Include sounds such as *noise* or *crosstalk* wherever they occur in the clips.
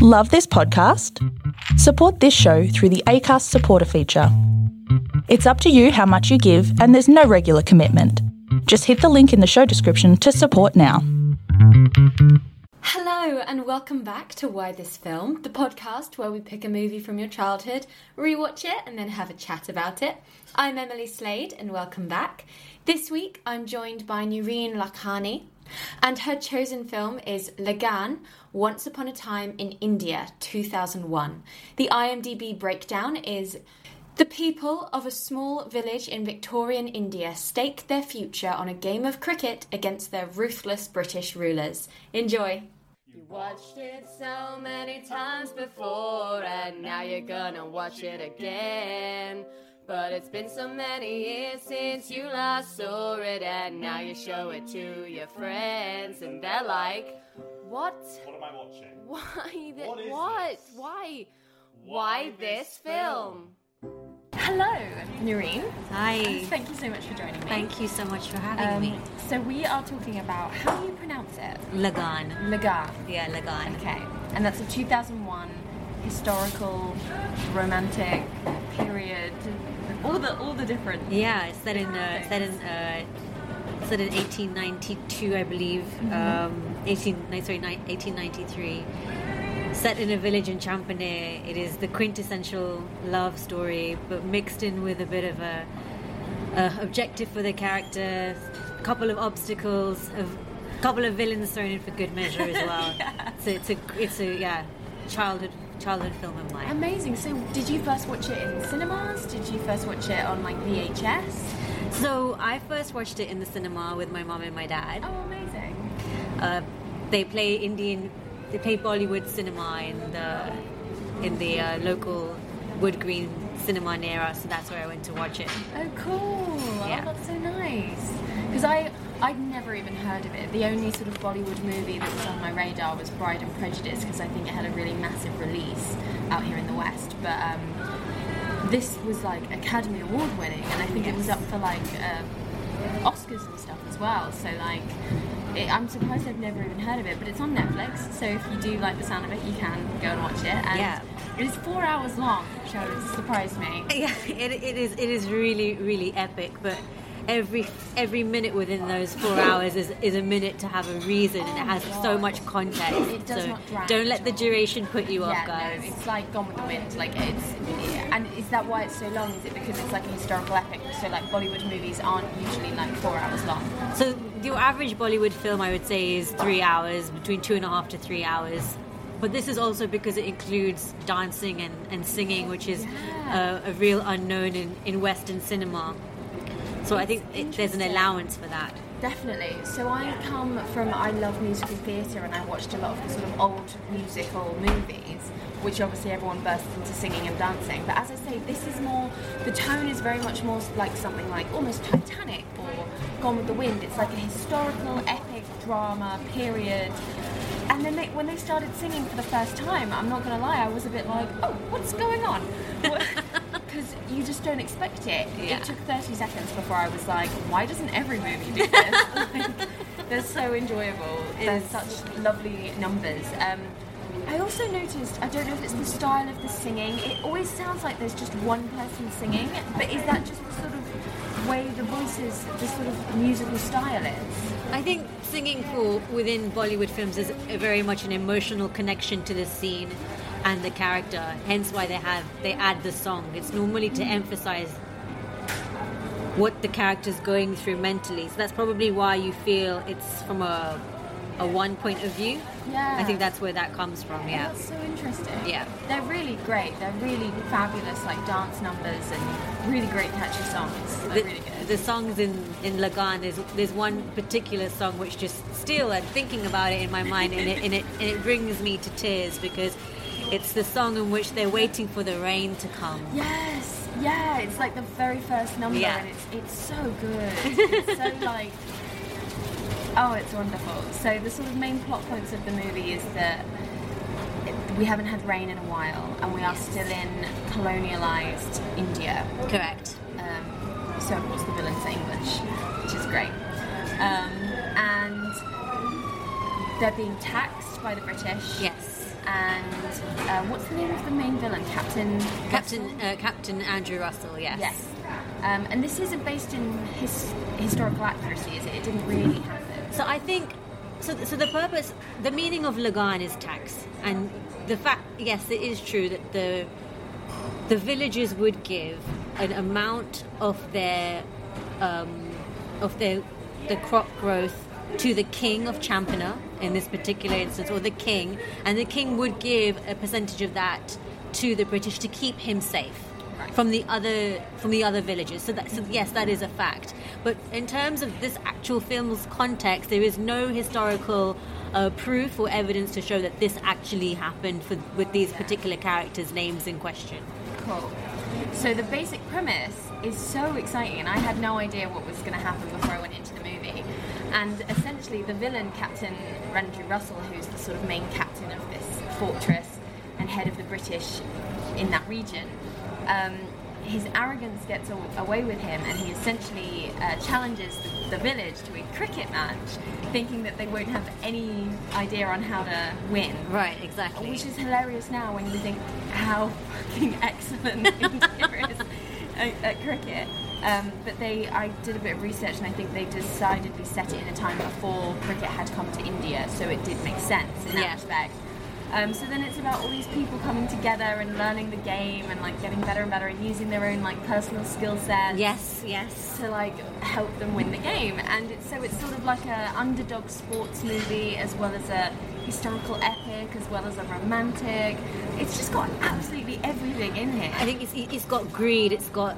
Love this podcast? Support this show through the ACAST supporter feature. It's up to you how much you give, and there's no regular commitment. Just hit the link in the show description to support now. Hello, and welcome back to Why This Film, the podcast where we pick a movie from your childhood, rewatch it, and then have a chat about it. I'm Emily Slade, and welcome back. This week I'm joined by Noreen Lakhani, and her chosen film is Lagaan Once Upon a Time in India, 2001. The IMDb breakdown is the people of a small village in Victorian India stake their future on a game of cricket against their ruthless British rulers. Enjoy! You watched it so many times before, and now you're gonna watch it again. But it's been so many years since you last saw it, and now you show it to your friends, and they're like, What? What am I watching? Why? Th- What is what? this? Why? Why Why this this film? Hello, Noreen. Hi. Thank you so much for joining me. Thank you so much for having Um, me. So we are talking about how do you pronounce it? Lagaan. Lagar. Yeah, Lagaan. Okay, and that's a 2001 historical, romantic period. All the all the different. Yeah, it's set in uh, set in uh, set in 1892, I believe. Um, 18 no, sorry, 1893. Set in a village in Champaner. It is the quintessential love story, but mixed in with a bit of a, a objective for the character, a couple of obstacles, a couple of villains thrown in for good measure as *laughs* well. So it's a it's a yeah childhood childhood film of mine. Amazing. So did you first watch it in cinemas? Did you first watch it on like VHS? So I first watched it in the cinema with my mom and my dad. Oh, amazing. Uh, they play Indian, they play Bollywood cinema in the in the uh, local Wood Green cinema near us, so that's where I went to watch it. Oh, cool. Yeah. Oh, that's so nice. Because I, I'd never even heard of it. The only sort of Bollywood movie that was on my radar was Bride and Prejudice because I think it had a really massive release out here in the West. But um, this was like Academy Award winning, and I think it was up for like uh, Oscars and stuff as well. So like, it, I'm surprised I've never even heard of it. But it's on Netflix, so if you do like the sound of it, you can go and watch it. And Yeah. it is four hours long, which surprised me. Yeah, it, it is it is really really epic, but. Every every minute within those four hours is, is a minute to have a reason, and it has so much context. It does so not drag don't let the duration put you off, yeah, guys. no, it's like Gone with the Wind. Like it's, and is that why it's so long? Is it because it's like a historical epic? So like Bollywood movies aren't usually like four hours long. So your average Bollywood film, I would say, is three hours, between two and a half to three hours. But this is also because it includes dancing and, and singing, which is Yeah. uh, a real unknown in, in Western cinema. So I think it, there's an allowance for that. Definitely. So I come from I love musical theatre and I watched a lot of the sort of old musical movies, which obviously everyone bursts into singing and dancing. But as I say, this is more the tone is very much more like something like almost Titanic or Gone with the Wind. It's like a historical epic drama period. And then they, when they started singing for the first time, I'm not gonna lie, I was a bit like, oh, what's going on? *laughs* Because you just don't expect it. Yeah. It took 30 seconds before I was like, why doesn't every movie do this? *laughs* like, they're so enjoyable. They're such lovely numbers. Um, I also noticed, I don't know if it's the style of the singing, it always sounds like there's just one person singing, but is that just the sort of way the voices, the sort of musical style is? I think singing for within Bollywood films is a very much an emotional connection to the scene and the character. Hence, why they have they add the song. It's normally to emphasize what the character's going through mentally. So that's probably why you feel it's from a a one point of view. Yeah. I think that's where that comes from. Yeah. That's so interesting. Yeah. They're really great. They're really fabulous, like dance numbers and really great catchy songs. They're the, really good. the songs in in Lagaan there's there's one particular song which just still I'm thinking about it in my mind and it and it and it brings me to tears because it's the song in which they're waiting for the rain to come. Yes, yeah, it's like the very first number, Yeah. and it's it's so good. It's so *laughs* like, oh, it's wonderful. So the sort of main plot points of the movie is that we haven't had rain in a while, and we are still in colonialized India. Correct. Um, so of course the villain's English, which is great. Um, and they're being taxed by the British. Yes. And uh, what's the name of the main villain? Captain. Captain uh, Captain Andrew Russell. Yes. Yes. Um, and this isn't based in his, historical accuracy, is it? It didn't really happen. So I think so. So the purpose, the meaning of Lagaan is tax, and the fact, yes, it is true that the the villagers would give an amount of their um, of their the crop growth to the king of Champaner in this particular instance, or the king, and the king would give a percentage of that to the British to keep him safe Right. from the other from the other villages. So that so yes, that is a fact. But in terms of this actual film's context, there is no historical uh, proof or evidence to show that this actually happened for, with these particular characters' names in question. Cool. So the basic premise is so exciting, and I had no idea what was going to happen before I went into. And essentially, the villain, Captain Andrew Russell, who's the sort of main captain of this fortress and head of the British in that region, um, his arrogance gets away with him, and he essentially uh, challenges the, the village to a cricket match, thinking that they won't have any idea on how to win. Right, exactly. Which is hilarious now when you think how *laughs* fucking excellent *laughs* India is at, at cricket. Um, but they, I did a bit of research and I think they decidedly set it in a time before cricket had come to India, so it did make sense in that Yeah. respect. Um, so then it's about all these people coming together and learning the game and like getting better and better and using their own like personal skill sets yes, yes. to like help them win the game and it's, so it's sort of like a underdog sports movie as well as a historical epic as well as a romantic it's just got absolutely everything in here I think it's, it's got greed, it's got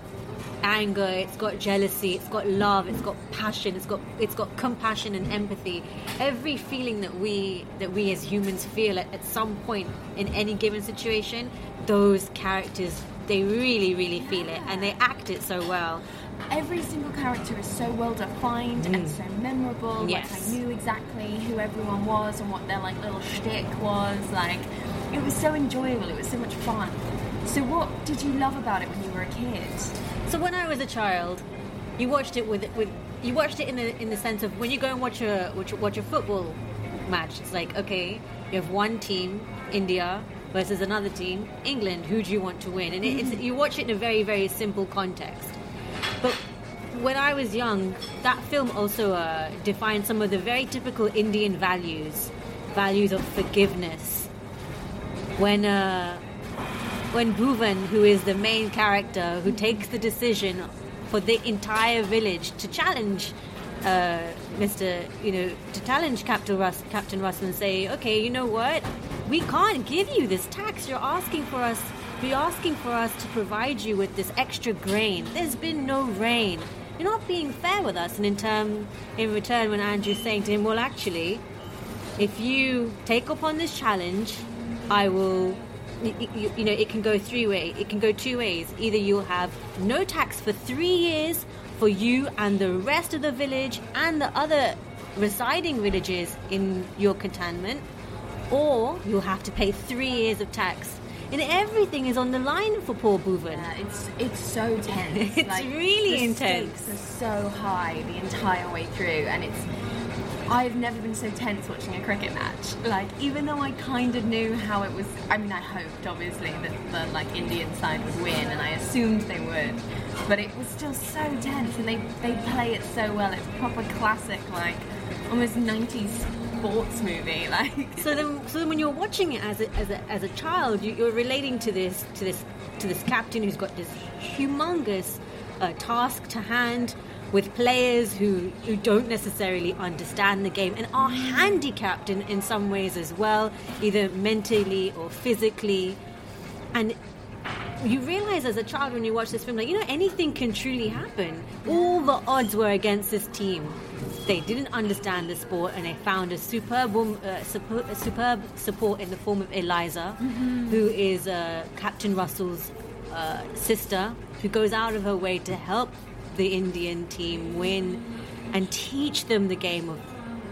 anger, it's got jealousy, it's got love, it's got passion, it's got it's got compassion and empathy. Every feeling that we that we as humans feel at, at some point in any given situation, those characters they really really feel it and they act it so well. every single character is so well defined and so memorable Mm. Yes. like I knew exactly who everyone was and what their like little shtick was like it was so enjoyable it was so much fun so what did you love about it when you were a kid So when I was a child, you watched it with with you watched it in the in the sense of when you go and watch a watch, a- watch a football match. It's like okay, you have one team, India versus another team, England. Who do you want to win? And it, it's, you watch it in a very very simple context. But when I was young, that film also uh, defined some of the very typical Indian values, values of forgiveness. When uh, when Bhuvan, who is the main character, who takes the decision for the entire village to challenge uh, Mr. You know, to challenge Captain Russ, Captain Russell, and say, okay, you know what, we can't give you this tax. You're asking for us. You're asking for us to provide you with this extra grain. There's been no rain. You're not being fair with us. And in term, in return, when Andrew's saying to him, well, actually, if you take up on this challenge, I will. You, you know, it can go three ways. It can go two ways. Either you'll have no tax for three years for you and the rest of the village and the other residing villages in your cantonment, or you'll have to pay three years of tax. And everything is on the line for poor Bhuvan. Yeah, it's it's so tense. *laughs* It's really the intense. Stakes are so high the entire way through, and it's. I've never been so tense watching a cricket match. Like, even though I kind of knew how it was. I mean, I hoped obviously that the like Indian side would win, and I assumed they would. But it was still so tense, and they they play it so well. It's a proper classic, like almost '90s sports movie. *laughs* Like, so then, so then when you're watching it as a, as a, as a child, you, you're relating to this to this to this captain who's got this humongous uh, task to hand with players who, who don't necessarily understand the game and are handicapped in, in some ways as well, either mentally or physically. And you realize as a child when you watch this film, like, you know, anything can truly happen. All the odds were against this team. They didn't understand the sport and they found a superb, uh, suppo- a superb support in the form of Eliza, who is uh, Captain Russell's uh, sister, who goes out of her way to help the Indian team win and teach them the game of,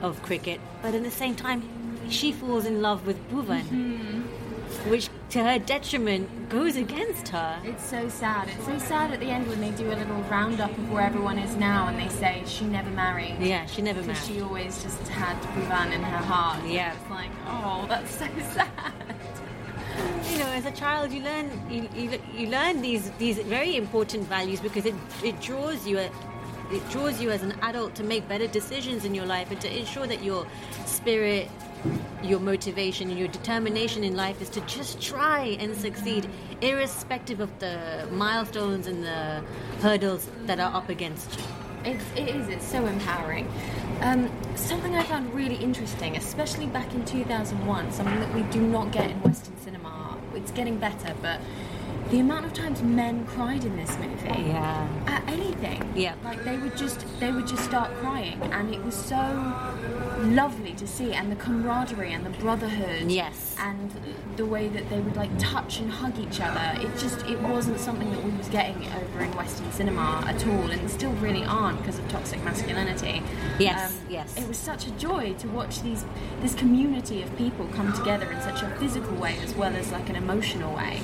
of cricket. But at the same time, she falls in love with Bhuvan mm-hmm. which to her detriment goes against her. It's so sad. It's so sad at the end when they do a little roundup of where everyone is now and they say she never married. Yeah, she never Because married. she always just had Bhuvan in her heart. Yeah. It's like, oh, that's so *laughs* sad. As a child, you learn you, you, you learn these these very important values because it it draws you. A, it draws you as an adult to make better decisions in your life and to ensure that your spirit your motivation and your determination in life is to just try and succeed irrespective of the milestones and the hurdles that are up against you It's, it is, it's so empowering. Um, something I found really interesting, especially back in 2001, something that we do not get in Western. It's getting better, but the amount of times men cried in this movie. Yeah. At anything. Yeah. Like they would just they would just start crying and it was so lovely to see and the camaraderie and the brotherhood. Yes. And the way that they would like touch and hug each other. It just it wasn't something that we was getting over in Western cinema at all and still really aren't because of toxic masculinity. Yes, yes. It was such a joy to watch these this community of people come together in such a physical way as well as like an emotional way.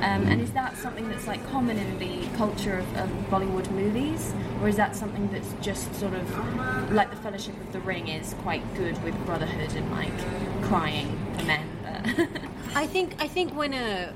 Um, and is that something that's like common in the culture of, of Bollywood movies, or is that something that's just sort of like the Fellowship of the Ring is quite good with brotherhood and like crying for men? *laughs* I think I think when a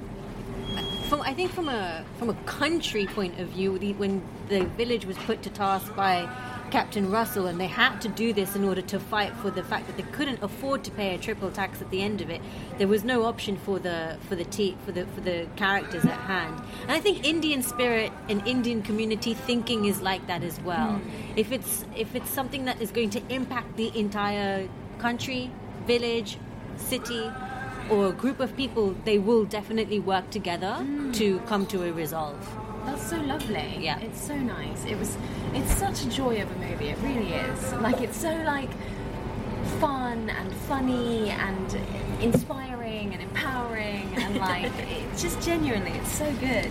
from I think from a from a country point of view, the, when the village was put to task by Captain Russell, and they had to do this in order to fight for the fact that they couldn't afford to pay a triple tax at the end of it. There was no option for the for the te- for the for the characters at hand. And I think Indian spirit and Indian community thinking is like that as well. Hmm. If it's if it's something that is going to impact the entire country, village, city, or a group of people, they will definitely work together hmm. to come to a resolve. That's so lovely. Yeah. It's so nice. It was it's such a joy of a movie, it really is. Like it's so like fun and funny and inspiring and empowering and *laughs* like it's just genuinely it's so good.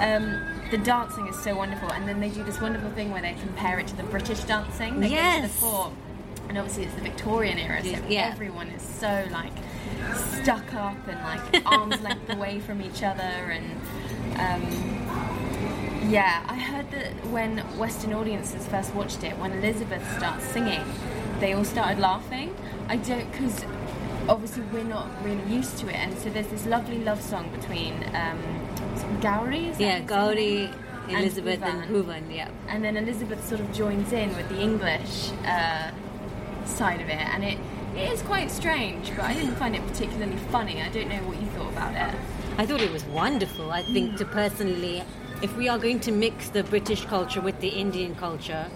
Um, the dancing is so wonderful and then they do this wonderful thing where they compare it to the British dancing. They go to Yes. the fort and obviously it's the Victorian era, so Yeah. everyone is so like stuck up and like arms *laughs* length away from each other and um, yeah, I heard that when Western audiences first watched it, when Elizabeth starts singing, they all started laughing. I don't, because obviously we're not really used to it, and so there's this lovely love song between um, Gauri, is Yeah, name? Elizabeth, and. Bhuvan. Yeah. And then Elizabeth sort of joins in with the English uh, side of it, and it, it is quite strange, but I didn't find it particularly funny. I don't know what you thought about it. I thought it was wonderful. I think to personally, if we are going to mix the British culture with the Indian culture,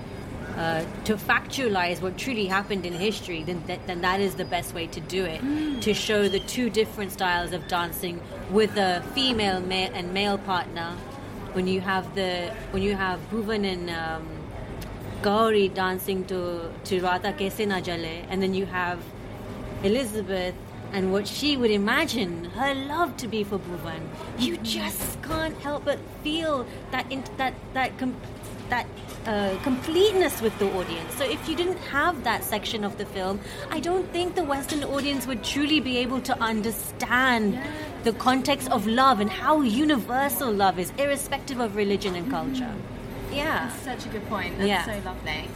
uh, to factualize what truly happened in history, then, that then that is the best way to do it. To show the two different styles of dancing with a female ma- and male partner. When you have the when you have Bhuvan and um, Gauri dancing to to Radha Kaise Na Jale, and then you have Elizabeth and what she would imagine her love to be for Bhuvan. You just can't help but feel that in, that that com- that uh, completeness with the audience. So if you didn't have that section of the film, I don't think the Western audience would truly be able to understand the context of love and how universal love is, irrespective of religion and culture. Yeah. That's such a good point. That's Yeah. so lovely.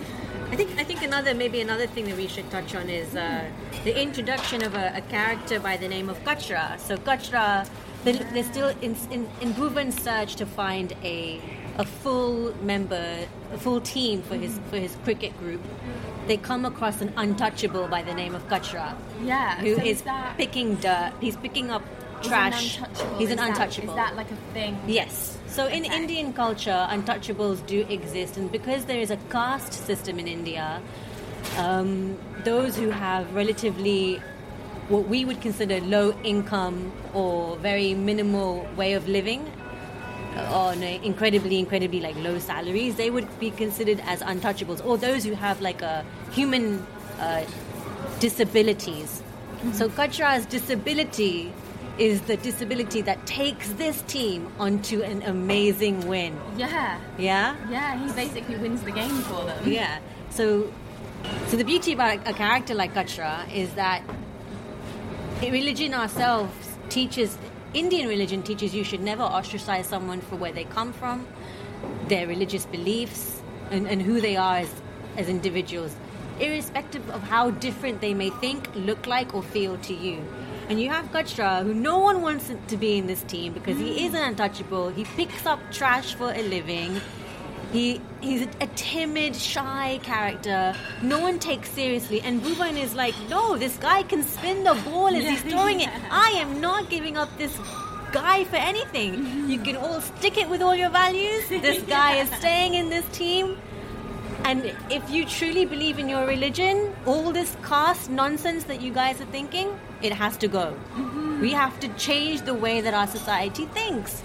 I think I think another maybe another thing that we should touch on is uh, the introduction of a, a character by the name of Kachra. So Kachra, they- they're still in in, in Bhuvan's search to find a a full member, a full team for his for his cricket group. They come across an untouchable by the name of Kachra, Yeah. who so is is that picking dirt. He's picking up trash. An untouchable? He's Is an untouchable. Is that like a thing? Yes. So in Okay. Indian culture, untouchables do exist, and because there is a caste system in India, um, those who have relatively what we would consider low income or very minimal way of living, uh, on incredibly, incredibly like low salaries, they would be considered as untouchables, or those who have like a human uh, disabilities. So Kachra's disability is the disability that takes this team onto an amazing win. Yeah. Yeah? Yeah, he basically wins the game for them. Yeah. So so the beauty about a character like Kachra is that religion ourselves teaches Indian religion teaches you should never ostracize someone for where they come from, their religious beliefs, and, and who they are as, as individuals, irrespective of how different they may think, look like, or feel to you. And you have Kachra, who no one wants to be in this team because he mm. is an untouchable. He picks up trash for a living. He he's a, timid, shy character. No one takes seriously. And Bhuvan is like, no, this guy can spin the ball as he's throwing it. *laughs* I am not giving up this guy for anything. You can all stick it with all your values. This *laughs* guy is staying in this team. And if you truly believe in your religion, all this caste nonsense that you guys are thinking, it has to go. Mm-hmm. We have to change the way that our society thinks.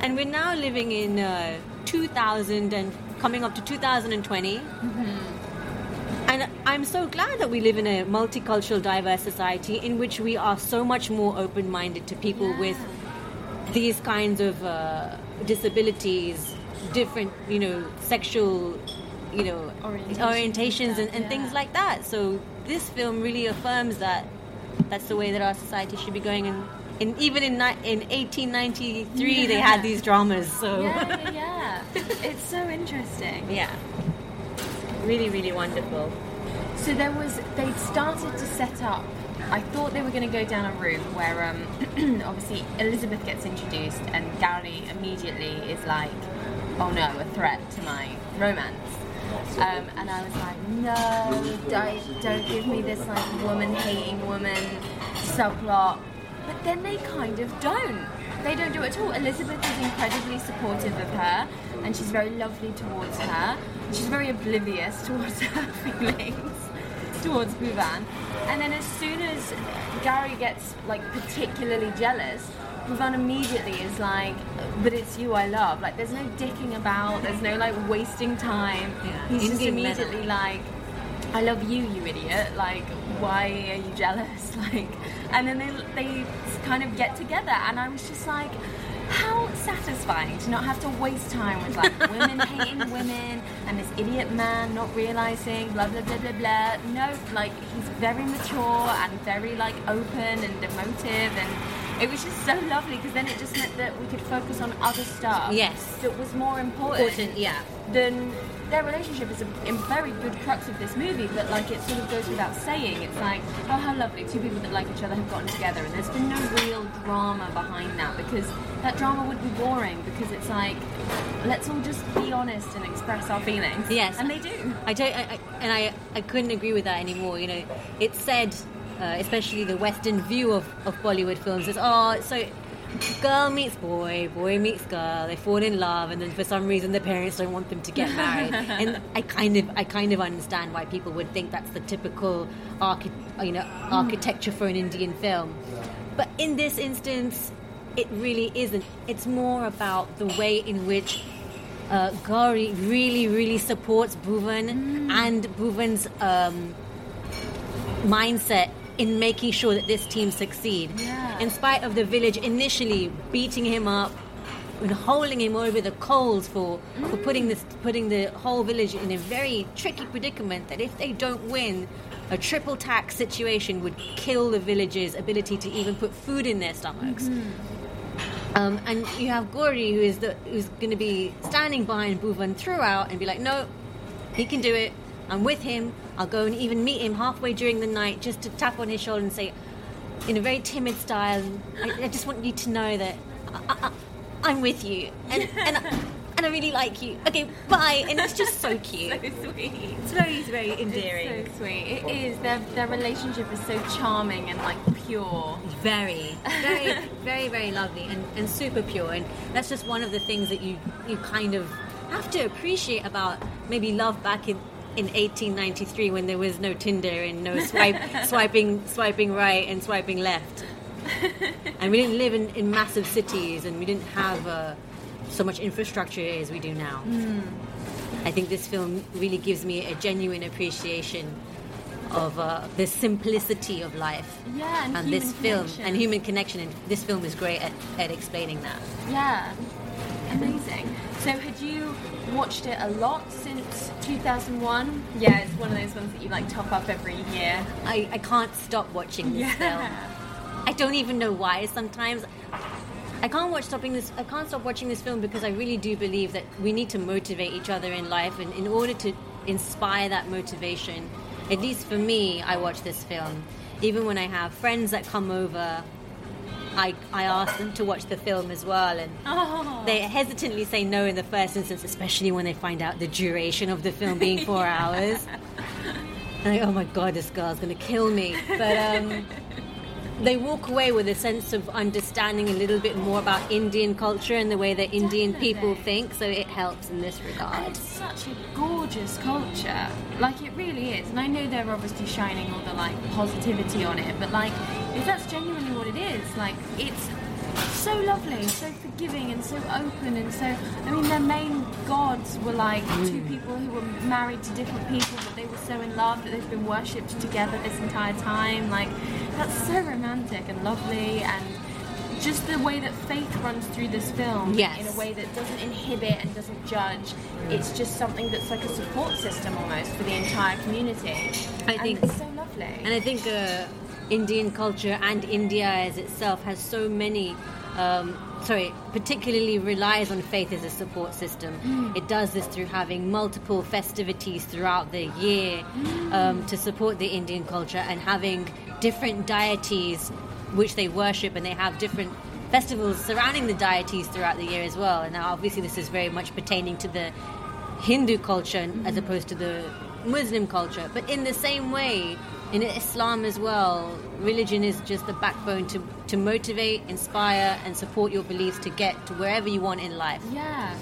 And we're now living in uh, 2000 and coming up to 2020. Mm-hmm. And I'm so glad that we live in a multicultural, diverse society in which we are so much more open minded to people yeah. with these kinds of uh, disabilities, different, you know, sexual, you know, orientations, orientations and, and yeah. things like that. So this film really affirms that that's the way that our society should be going. And, and even in in 1893, yeah. *laughs* they had these dramas. So yeah, *laughs* yeah, it's so interesting. Yeah, really, really wonderful. So there was they started to set up I thought they were going to go down a route where um, *clears throat* obviously Elizabeth gets introduced and Gauri immediately is like, oh no, a threat to my romance. Um, and I was like, no, don't, don't give me this like woman hating woman subplot. But then they kind of don't. They don't do it at all. Elizabeth is incredibly supportive of her and she's very lovely towards her. She's very oblivious *laughs* towards her feelings towards Bhuvan. And then as soon as Gary gets like particularly jealous, Bhuvan immediately is like, but it's you I love. Like there's no dicking about, there's no like wasting time. Yeah. He's just immediately like, I love you, you idiot. Like, why are you jealous? *laughs* Like, and then they, they kind of get together, and I was just like, how satisfying to not have to waste time with like *laughs* women hating women and this idiot man not realizing blah blah blah blah blah. No, like he's very mature and very like open and emotive and it was just so lovely because then it just meant that we could focus on other stuff. Yes, that was more important. Important, yeah. Than their relationship is a, a, very good crux of this movie, but like it sort of goes without saying. It's like, oh, how lovely, two people that like each other have gotten together, and there's been no real drama behind that because that drama would be boring because it's like, let's all just be honest and express our feelings. Yes, and they do. I don't, I, I, and I, I couldn't agree with that anymore. You know, it's said. Uh, especially the Western view of, of Bollywood films is oh so girl meets boy, boy meets girl, they fall in love, and then for some reason the parents don't want them to get married. *laughs* and I kind of, I kind of understand why people would think that's the typical, archi- you know, architecture for an Indian film. But in this instance, it really isn't. It's more about the way in which uh, Gauri really, really supports Bhuvan mm. and Bhuvan's um, mindset in making sure that this team succeed. Yeah. In spite of the village initially beating him up and holding him over the coals for, for putting this putting the whole village in a very tricky predicament that if they don't win, a triple tax situation would kill the village's ability to even put food in their stomachs. Mm-hmm. Um, and you have Gauri, who is the who's going to be standing behind Bhuvan throughout and be like, no, he can do it. I'm with him. I'll go and even meet him halfway during the night just to tap on his shoulder and say, in a very timid style, I, I just want you to know that I, am with you. And, *laughs* and, and I really like you. Okay, bye. And it's just so *laughs* cute. so sweet. It's very, very endearing. It's so sweet. It is. Their, their relationship is so charming and like pure. Very, very, *laughs* very, very lovely and, and super pure. And that's just one of the things that you, you kind of have to appreciate about maybe love back in in 1893 when there was no Tinder and no swipe, *laughs* swiping swiping right and swiping left. and we didn't live in, in massive cities and we didn't have uh, so much infrastructure as we do now. Mm. I think this film really gives me a genuine appreciation of uh, the simplicity of life. Yeah, and, and this film connection. and human connection. And this film is great at, at explaining that. Yeah, amazing. So, had you watched it a lot since 2001? Yeah, it's one of those ones that you like top up every year. I, I can't stop watching this yeah. film. I don't even know why sometimes. I can't watch stopping this. I can't stop watching this film because I really do believe that we need to motivate each other in life, and in order to inspire that motivation, at least for me, I watch this film. even when I have friends that come over, I, I ask them to watch the film as well, and Oh. they hesitantly say no in the first instance, especially when they find out the duration of the film being four *laughs* *laughs* hours. And like, oh my god, this girl's gonna kill me. But um, they walk away with a sense of understanding a little bit more about Indian culture and the way that Indian people think, so it helps in this And regard. it's such a gorgeous culture. Like it really is. And I know they're obviously shining all the like positivity on it, but like if that's genuinely what it is, like it's so lovely, so forgiving and so open and so I mean their main gods were like two people who were married to different people but they were so in love that they've been worshipped together this entire time. Like that's so romantic and lovely and just the way that faith runs through this film Yes. in a way that doesn't inhibit and doesn't judge. It's just something that's like a support system almost for the entire community. I and think- it's so lovely. And I think uh, Indian culture and India as itself has so many. Um, sorry, particularly relies on faith as a support system. It does this through having multiple festivities throughout the year um, to support the Indian culture and having different deities which they worship, and they have different festivals surrounding the deities throughout the year as well. And now, obviously, this is very much pertaining to the Hindu culture as opposed to the Muslim culture. But in the same way, in Islam as well, religion is just the backbone to, to motivate, inspire, and support your beliefs to get to wherever you want in life. yeah.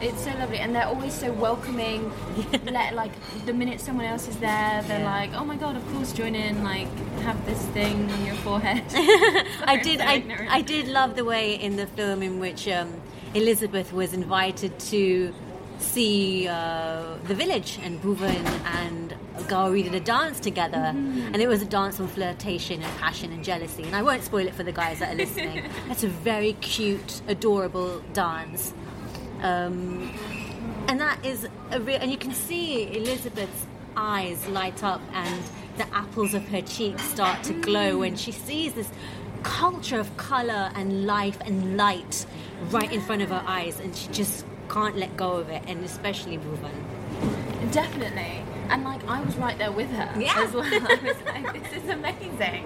It's so lovely, and they're always so welcoming. *laughs* Let like the minute someone else is there, they're Yeah. like, "Oh my god, of course, join in! Like, have this thing on your forehead." *laughs* I *laughs* did. I, ignorant. I did love the way in the film in which um, Elizabeth was invited to see uh, the village, and Bhuvan and Gauri did a dance together, Mm-hmm. and it was a dance on flirtation and passion and jealousy. And I won't spoil it for the guys that are listening. *laughs* It's a very cute, adorable dance. Um, and that is a real, and you can see Elizabeth's eyes light up and the apples of her cheeks start to glow when she sees this culture of color and life and light right in front of her eyes, and she just can't let go of it, and especially Bhuvan. Definitely. And like I was right there with her Yeah. as well. *laughs* I was like, this is amazing.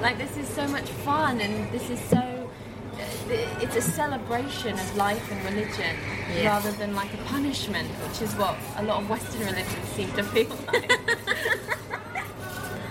Like this is so much fun and this is so it's a celebration of life and religion Yeah. rather than like a punishment, which is what a lot of Western religions seem to feel like. *laughs*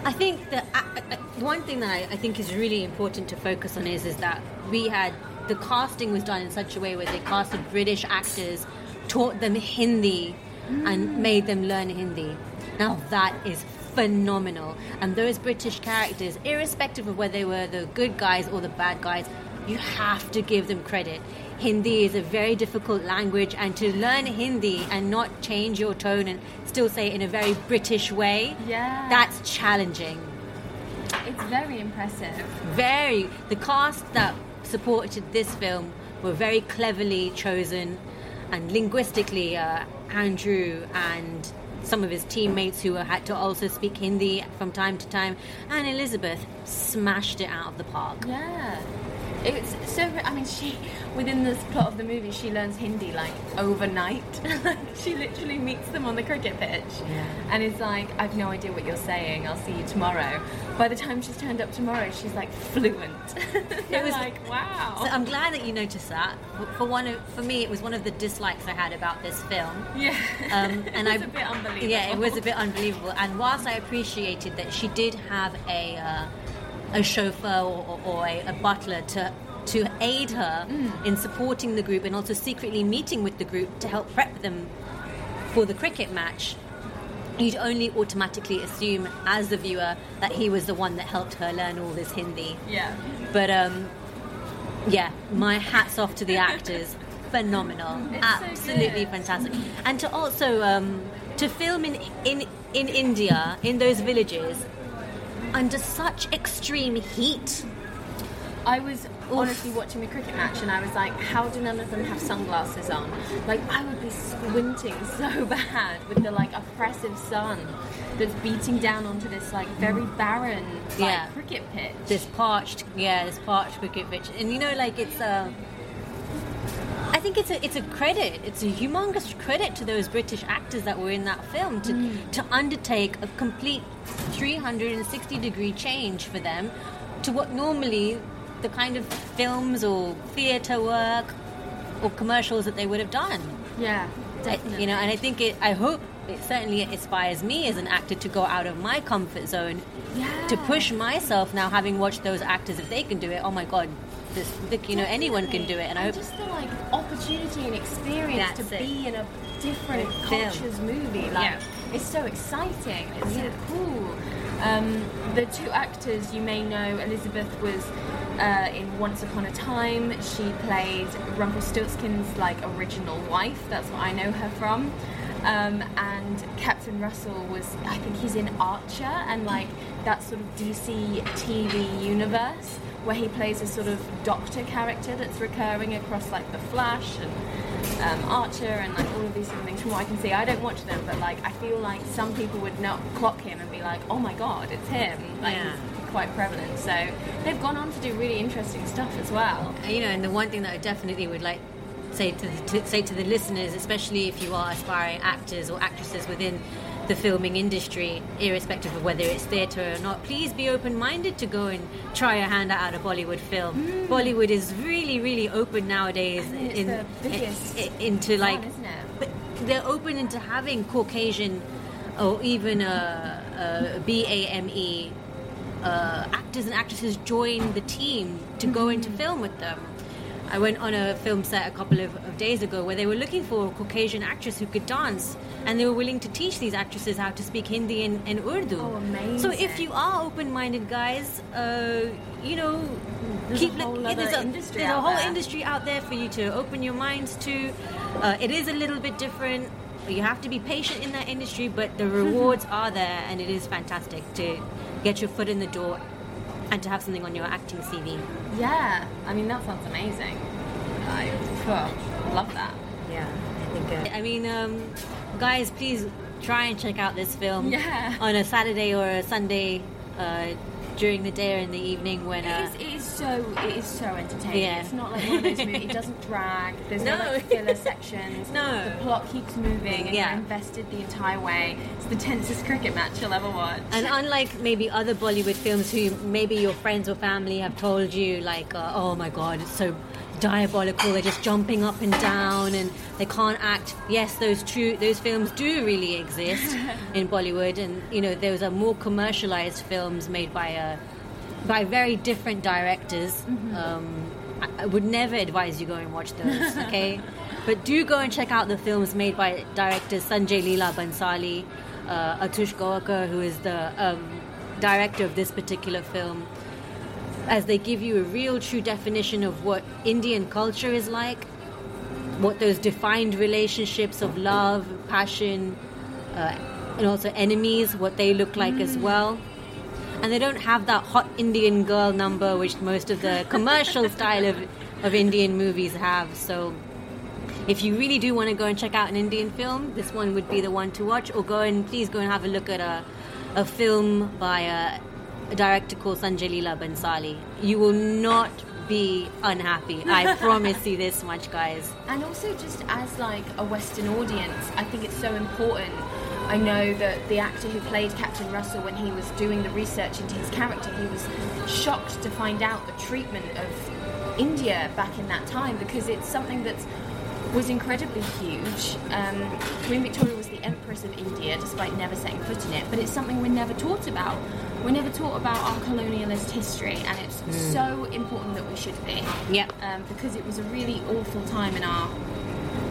I think that uh, uh, one thing that I, I think is really important to focus on is is that we had the casting was done in such a way where they casted British actors, taught them Hindi, and mm. made them learn Hindi. Now that is phenomenal, and those British characters, irrespective of whether they were the good guys or the bad guys, you have to give them credit. Hindi is a very difficult language, and to learn Hindi and not change your tone and still say it in a very British way, Yeah. that's challenging. it's very impressive. Very. The cast that supported this film were very cleverly chosen, and linguistically, uh, Andrew and some of his teammates who had to also speak Hindi from time to time, and Elizabeth smashed it out of the park. Yeah. It's so. I mean, she within this plot of the movie, she learns Hindi like overnight. *laughs* she literally meets them on the cricket pitch, Yeah. and is like, "I've no idea what you're saying. I'll see you tomorrow." By the time she's turned up tomorrow, she's like fluent. *laughs* it was- like, wow. So I'm glad that you noticed that. For one, of, for me, it was one of the dislikes I had about this film. yeah. Um, *laughs* and it I, was a bit unbelievable. Yeah, it was a bit unbelievable. And whilst I appreciated that she did have a uh, a chauffeur or, or a, a butler to to aid her Mm. in supporting the group and also secretly meeting with the group to help prep them for the cricket match. You'd only automatically assume, as the viewer, that he was the one that helped her learn all this Hindi. Yeah. But um, yeah, my hats off to the actors. *laughs* Phenomenal, It's absolutely good. fantastic. And to also um, to film in in in India in those villages under such extreme heat. I was honestly watching the cricket match and I was like, how do none of them have sunglasses on? Like, I would be squinting *laughs* so bad with the like oppressive sun that's beating down onto this like very barren like, Yeah. cricket pitch. This parched, yeah, this parched cricket pitch, and you know, like it's. Uh, I think it's a it's a credit. It's a humongous credit to those British actors that were in that film to Mm. to undertake a complete 360 degree change for them to what normally the kind of films or theatre work or commercials that they would have done. Yeah, I- you know, and I think it. I hope it certainly inspires me as an actor to go out of my comfort zone yeah. to push myself now having watched those actors if they can do it oh my god this look, you know anyone can do it and i hope just the like opportunity and experience to it. be in a different Film. culture's movie. Like Yeah. it's so exciting. It's so Yeah. cool. Um, the two actors you may know, Elizabeth was uh, in Once Upon a Time. She played Rumpelstiltskin's like original wife. That's what I know her from. Um, and Captain Russell was, I think he's in Arrow and like that sort of DC TV universe where he plays a sort of doctor character that's recurring across like The Flash and um, Arrow and like all of these different things. From what I can see, I don't watch them, but like I feel like some people would not clock him and be like, "Oh my god, it's him!" Like Yeah. he's quite prevalent. So they've gone on to do really interesting stuff as well. you know and the one thing that i definitely would like say to, the, to say to the listeners especially if you are aspiring actors or actresses within the filming industry irrespective of whether it's theatre or not please be open-minded to go and try your hand at a bollywood film bollywood is really really open nowadays Mm. I mean, it's in, the biggest in- into like isn't it? but they're open into having Caucasian or even uh, uh, BAME uh, actors and actresses join the team to go Mm-hmm. into film with them. I went on a film set a couple of, of days ago where they were looking for a Caucasian actress who could dance, and they were willing to teach these actresses how to speak Hindi and, and Urdu. Oh, amazing. So if you are open-minded, guys, uh, you know, There's keep a whole there's there's a out whole there. industry out there for you to open your minds to. Uh, it is a little bit different. You have to be patient in that industry, but the *laughs* rewards are there, and it is fantastic to get your foot in the door and to have something on your acting CV. Yeah, I mean that sounds amazing. I phew, love that. Yeah, I think. Uh, I mean, um, guys, please try and check out this film Yeah. on a Saturday or a Sunday uh, during the day or in the evening when. It Uh, is, it is so it is so entertaining. Yeah. It's not like one of those movies. It doesn't drag. There's no, *laughs* No. like filler sections. No. the plot keeps moving, and Yeah. you're invested the entire way. It's the tensest cricket match you'll ever watch. And unlike maybe other Bollywood films who maybe your friends or family have told you, like, uh, oh my god, it's so diabolical, they're just jumping up and down and they can't act. Yes, those true those films do really exist *laughs* in Bollywood, and you know those are more commercialized films made by uh, by very different directors. Um, I, I would never advise you go and watch those, okay? *laughs* but do go and check out the films made by directors Sanjay Leela Bhansali, uh, Atush Gowariker, who is the um, director of this particular film, as they give you a real, true definition of what Indian culture is like, what those defined relationships of love, passion, uh, and also enemies, what they look like as well. And they don't have that hot Indian girl number, which most of the commercial *laughs* style of, of Indian movies have. So, if you really do want to go and check out an Indian film, this one would be the one to watch. Or go and please go and have a look at a, a film by a, a director called Sanjay Leela Bhansali. You will not be unhappy. I *laughs* promise you this much, guys. And also, just as like a Western audience, I think it's so important. I know that the actor who played Captain Russell, when he was doing the research into his character, he was shocked to find out the treatment of India back in that time because it's something that was incredibly huge. Um, Queen Victoria was the Empress of India, despite never setting foot in it. But it's something we're never taught about. We're never taught about our colonialist history, and it's so important that we should be Yep. um, because it was a really awful time in our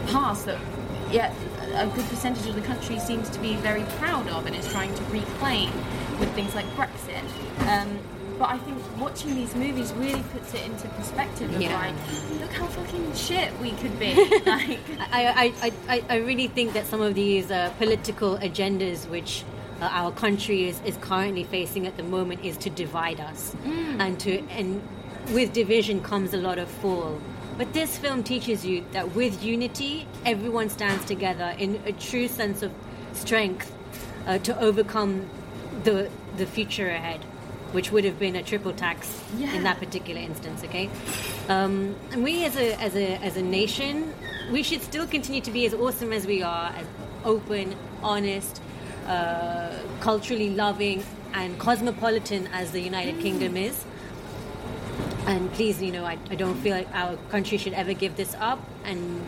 past that yet a good percentage of the country seems to be very proud of and is trying to reclaim with things like Brexit. Um, but I think watching these movies really puts it into perspective of Yeah. like, look how fucking shit we could be. *laughs* like, I, I, I, I really think that some of these uh, political agendas which uh, our country is, is currently facing at the moment is to divide us and to and with division comes a lot of fall but this film teaches you that with unity everyone stands together in a true sense of strength uh, to overcome the the future ahead which would have been a triple tax Yeah. in that particular instance. Okay, um, and we as a as a as a nation, we should still continue to be as awesome as we are, as open, honest, uh, culturally loving, and cosmopolitan as the United Kingdom is. And please, you know, I, I don't feel like our country should ever give this up and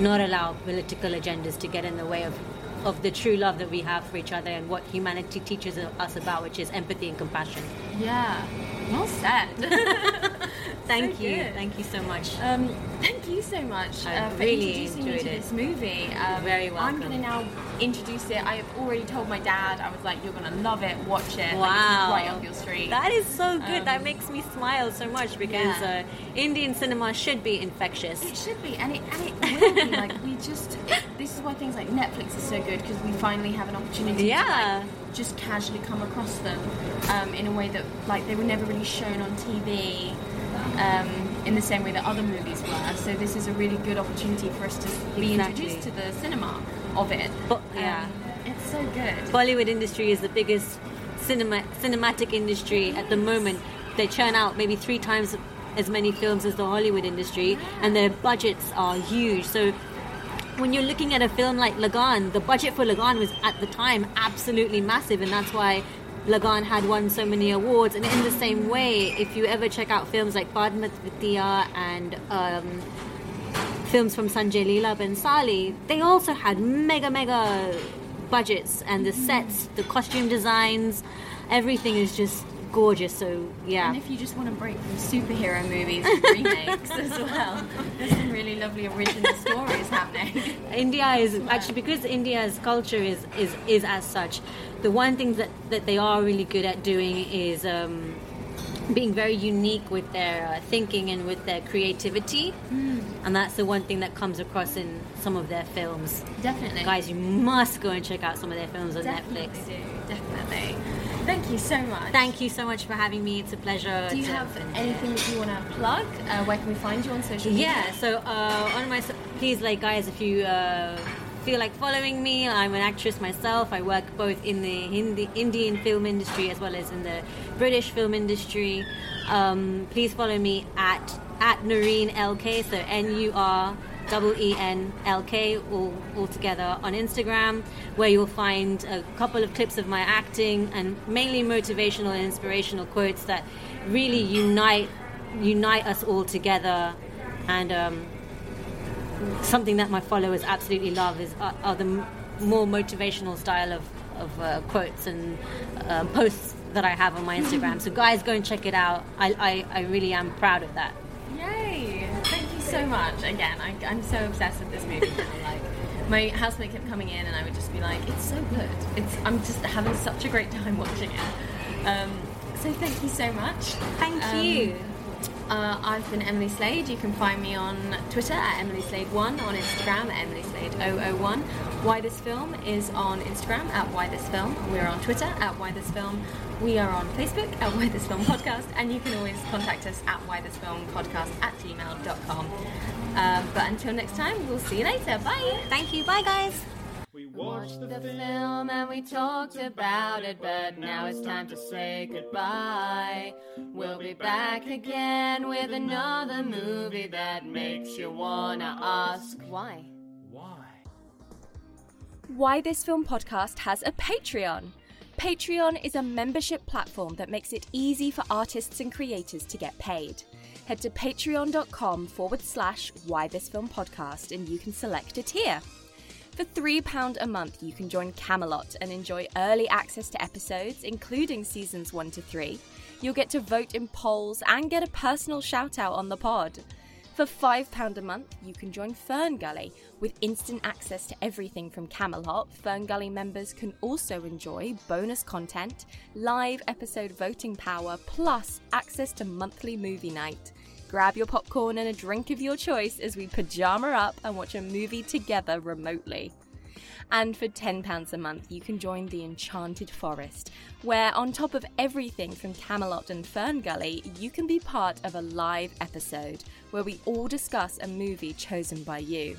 not allow political agendas to get in the way of, of the true love that we have for each other and what humanity teaches us about, which is empathy and compassion. Yeah. Well said. *laughs* Thank So you. good. Thank you so much. Um, thank you so much uh, for really introducing me to it. this movie. Um, very I'm going to now introduce it. I have already told my dad. I was like, "You're going to love it. Watch it. Like, it's Wow. right up your street." That is so good. that Um, makes me smile so much because yeah. uh, Indian cinema should be infectious. It should be, and it and it will be. Like we just, it, this is why things like Netflix is so good because we finally have an opportunity Yeah. to like, just casually come across them um, in a way that like they were never really shown on TV. Um, in the same way that other movies were, so this is a really good opportunity for us to be Exactly. introduced to the cinema of it. But- yeah. Um, it's so good. Bollywood industry is the biggest cinema cinematic industry at the moment. They churn out maybe three times as many films as the Hollywood industry, and their budgets are huge. So when you're looking at a film like Lagaan, the budget for Lagaan was at the time absolutely massive, and that's why Lagaan had won so many awards. And in the same way, if you ever check out films like Padma Vidya and um, films from Sanjay Leela Bhansali, they also had mega, mega budgets and the sets, the costume designs, everything is just gorgeous. So, yeah. And if you just want to break from superhero movies and remakes as well, there's some really lovely original stories happening. *laughs* India is actually because India's culture is, is, is as such. The one thing that, that they are really good at doing is um, being very unique with their uh, thinking and with their creativity, and that's the one thing that comes across in some of their films. Definitely. Guys, you must go and check out some of their films on Definitely Netflix. do. Definitely. Thank you so much. Thank you so much for having me. It's a pleasure. Do you have anything that you want to plug? Uh, where can we find you on social media? Yeah, so uh, on my please, like guys, if you uh, feel like following me, I'm an actress myself. I work both in the Hindi, Indian film industry as well as in the British film industry. Um, please follow me at at Nureen LK, so N U R double E N L K all, all together on Instagram, where you'll find a couple of clips of my acting and mainly motivational and inspirational quotes that really unite unite us all together and um, something that my followers absolutely love is are, are the m- more motivational style of, of uh, quotes and uh, posts that I have on my Instagram. *laughs* so guys, go and check it out. I, I, I really am proud of that. Yay! Thank you so much. Again, I, I'm so obsessed with this movie now. Like, my housemate kept coming in, and I would just be like, "It's so good. It's. I'm just having such a great time watching it." Um, so thank you so much. Thank Um, you. Uh, I've been Emily Slade. You can find me on Twitter at Emily Slade One, on Instagram at Emily Slade 001. Why This Film is on Instagram at Why This Film. We're on Twitter at Why This Film. We are on Facebook at Why This Film Podcast, and you can always contact us at Why This Film Podcast at gmail.com. Um, but until next time, we'll see you later. Bye. Thank you. Bye, guys. We watched the, film and we talked about it, but now it's time to say goodbye. We'll be back again with another movie that makes you wanna ask why. Why? Why This Film podcast has a Patreon. Patreon is a membership platform that makes it easy for artists and creators to get paid. Head to patreon.com forward slash Why This Film podcast and you can select a tier. For £3 a month, you can join Camelot and enjoy early access to episodes, including seasons 1 to 3. You'll get to vote in polls and get a personal shout out on the pod. For £5 a month, you can join Fern Gully. With instant access to everything from Camelot, Fern Gully members can also enjoy bonus content, live episode voting power, plus access to monthly movie night. Grab your popcorn and a drink of your choice as we pajama up and watch a movie together remotely. And for £10 a month, you can join the Enchanted Forest, where, on top of everything from Camelot and Fern Gully, you can be part of a live episode where we all discuss a movie chosen by you.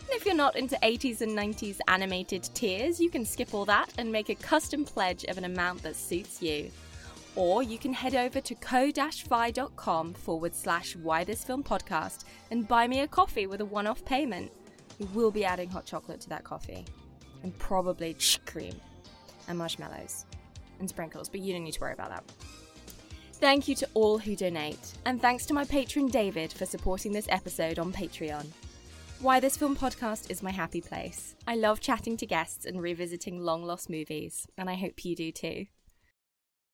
And if you're not into 80s and 90s animated tiers, you can skip all that and make a custom pledge of an amount that suits you. Or you can head over to ko-fi.com forward slash why this film podcast and buy me a coffee with a one-off payment. We will be adding hot chocolate to that coffee. And probably cream and marshmallows and sprinkles, but you don't need to worry about that. Thank you to all who donate, and thanks to my patron David for supporting this episode on Patreon. Why This Film podcast is my happy place. I love chatting to guests and revisiting long lost movies, and I hope you do too.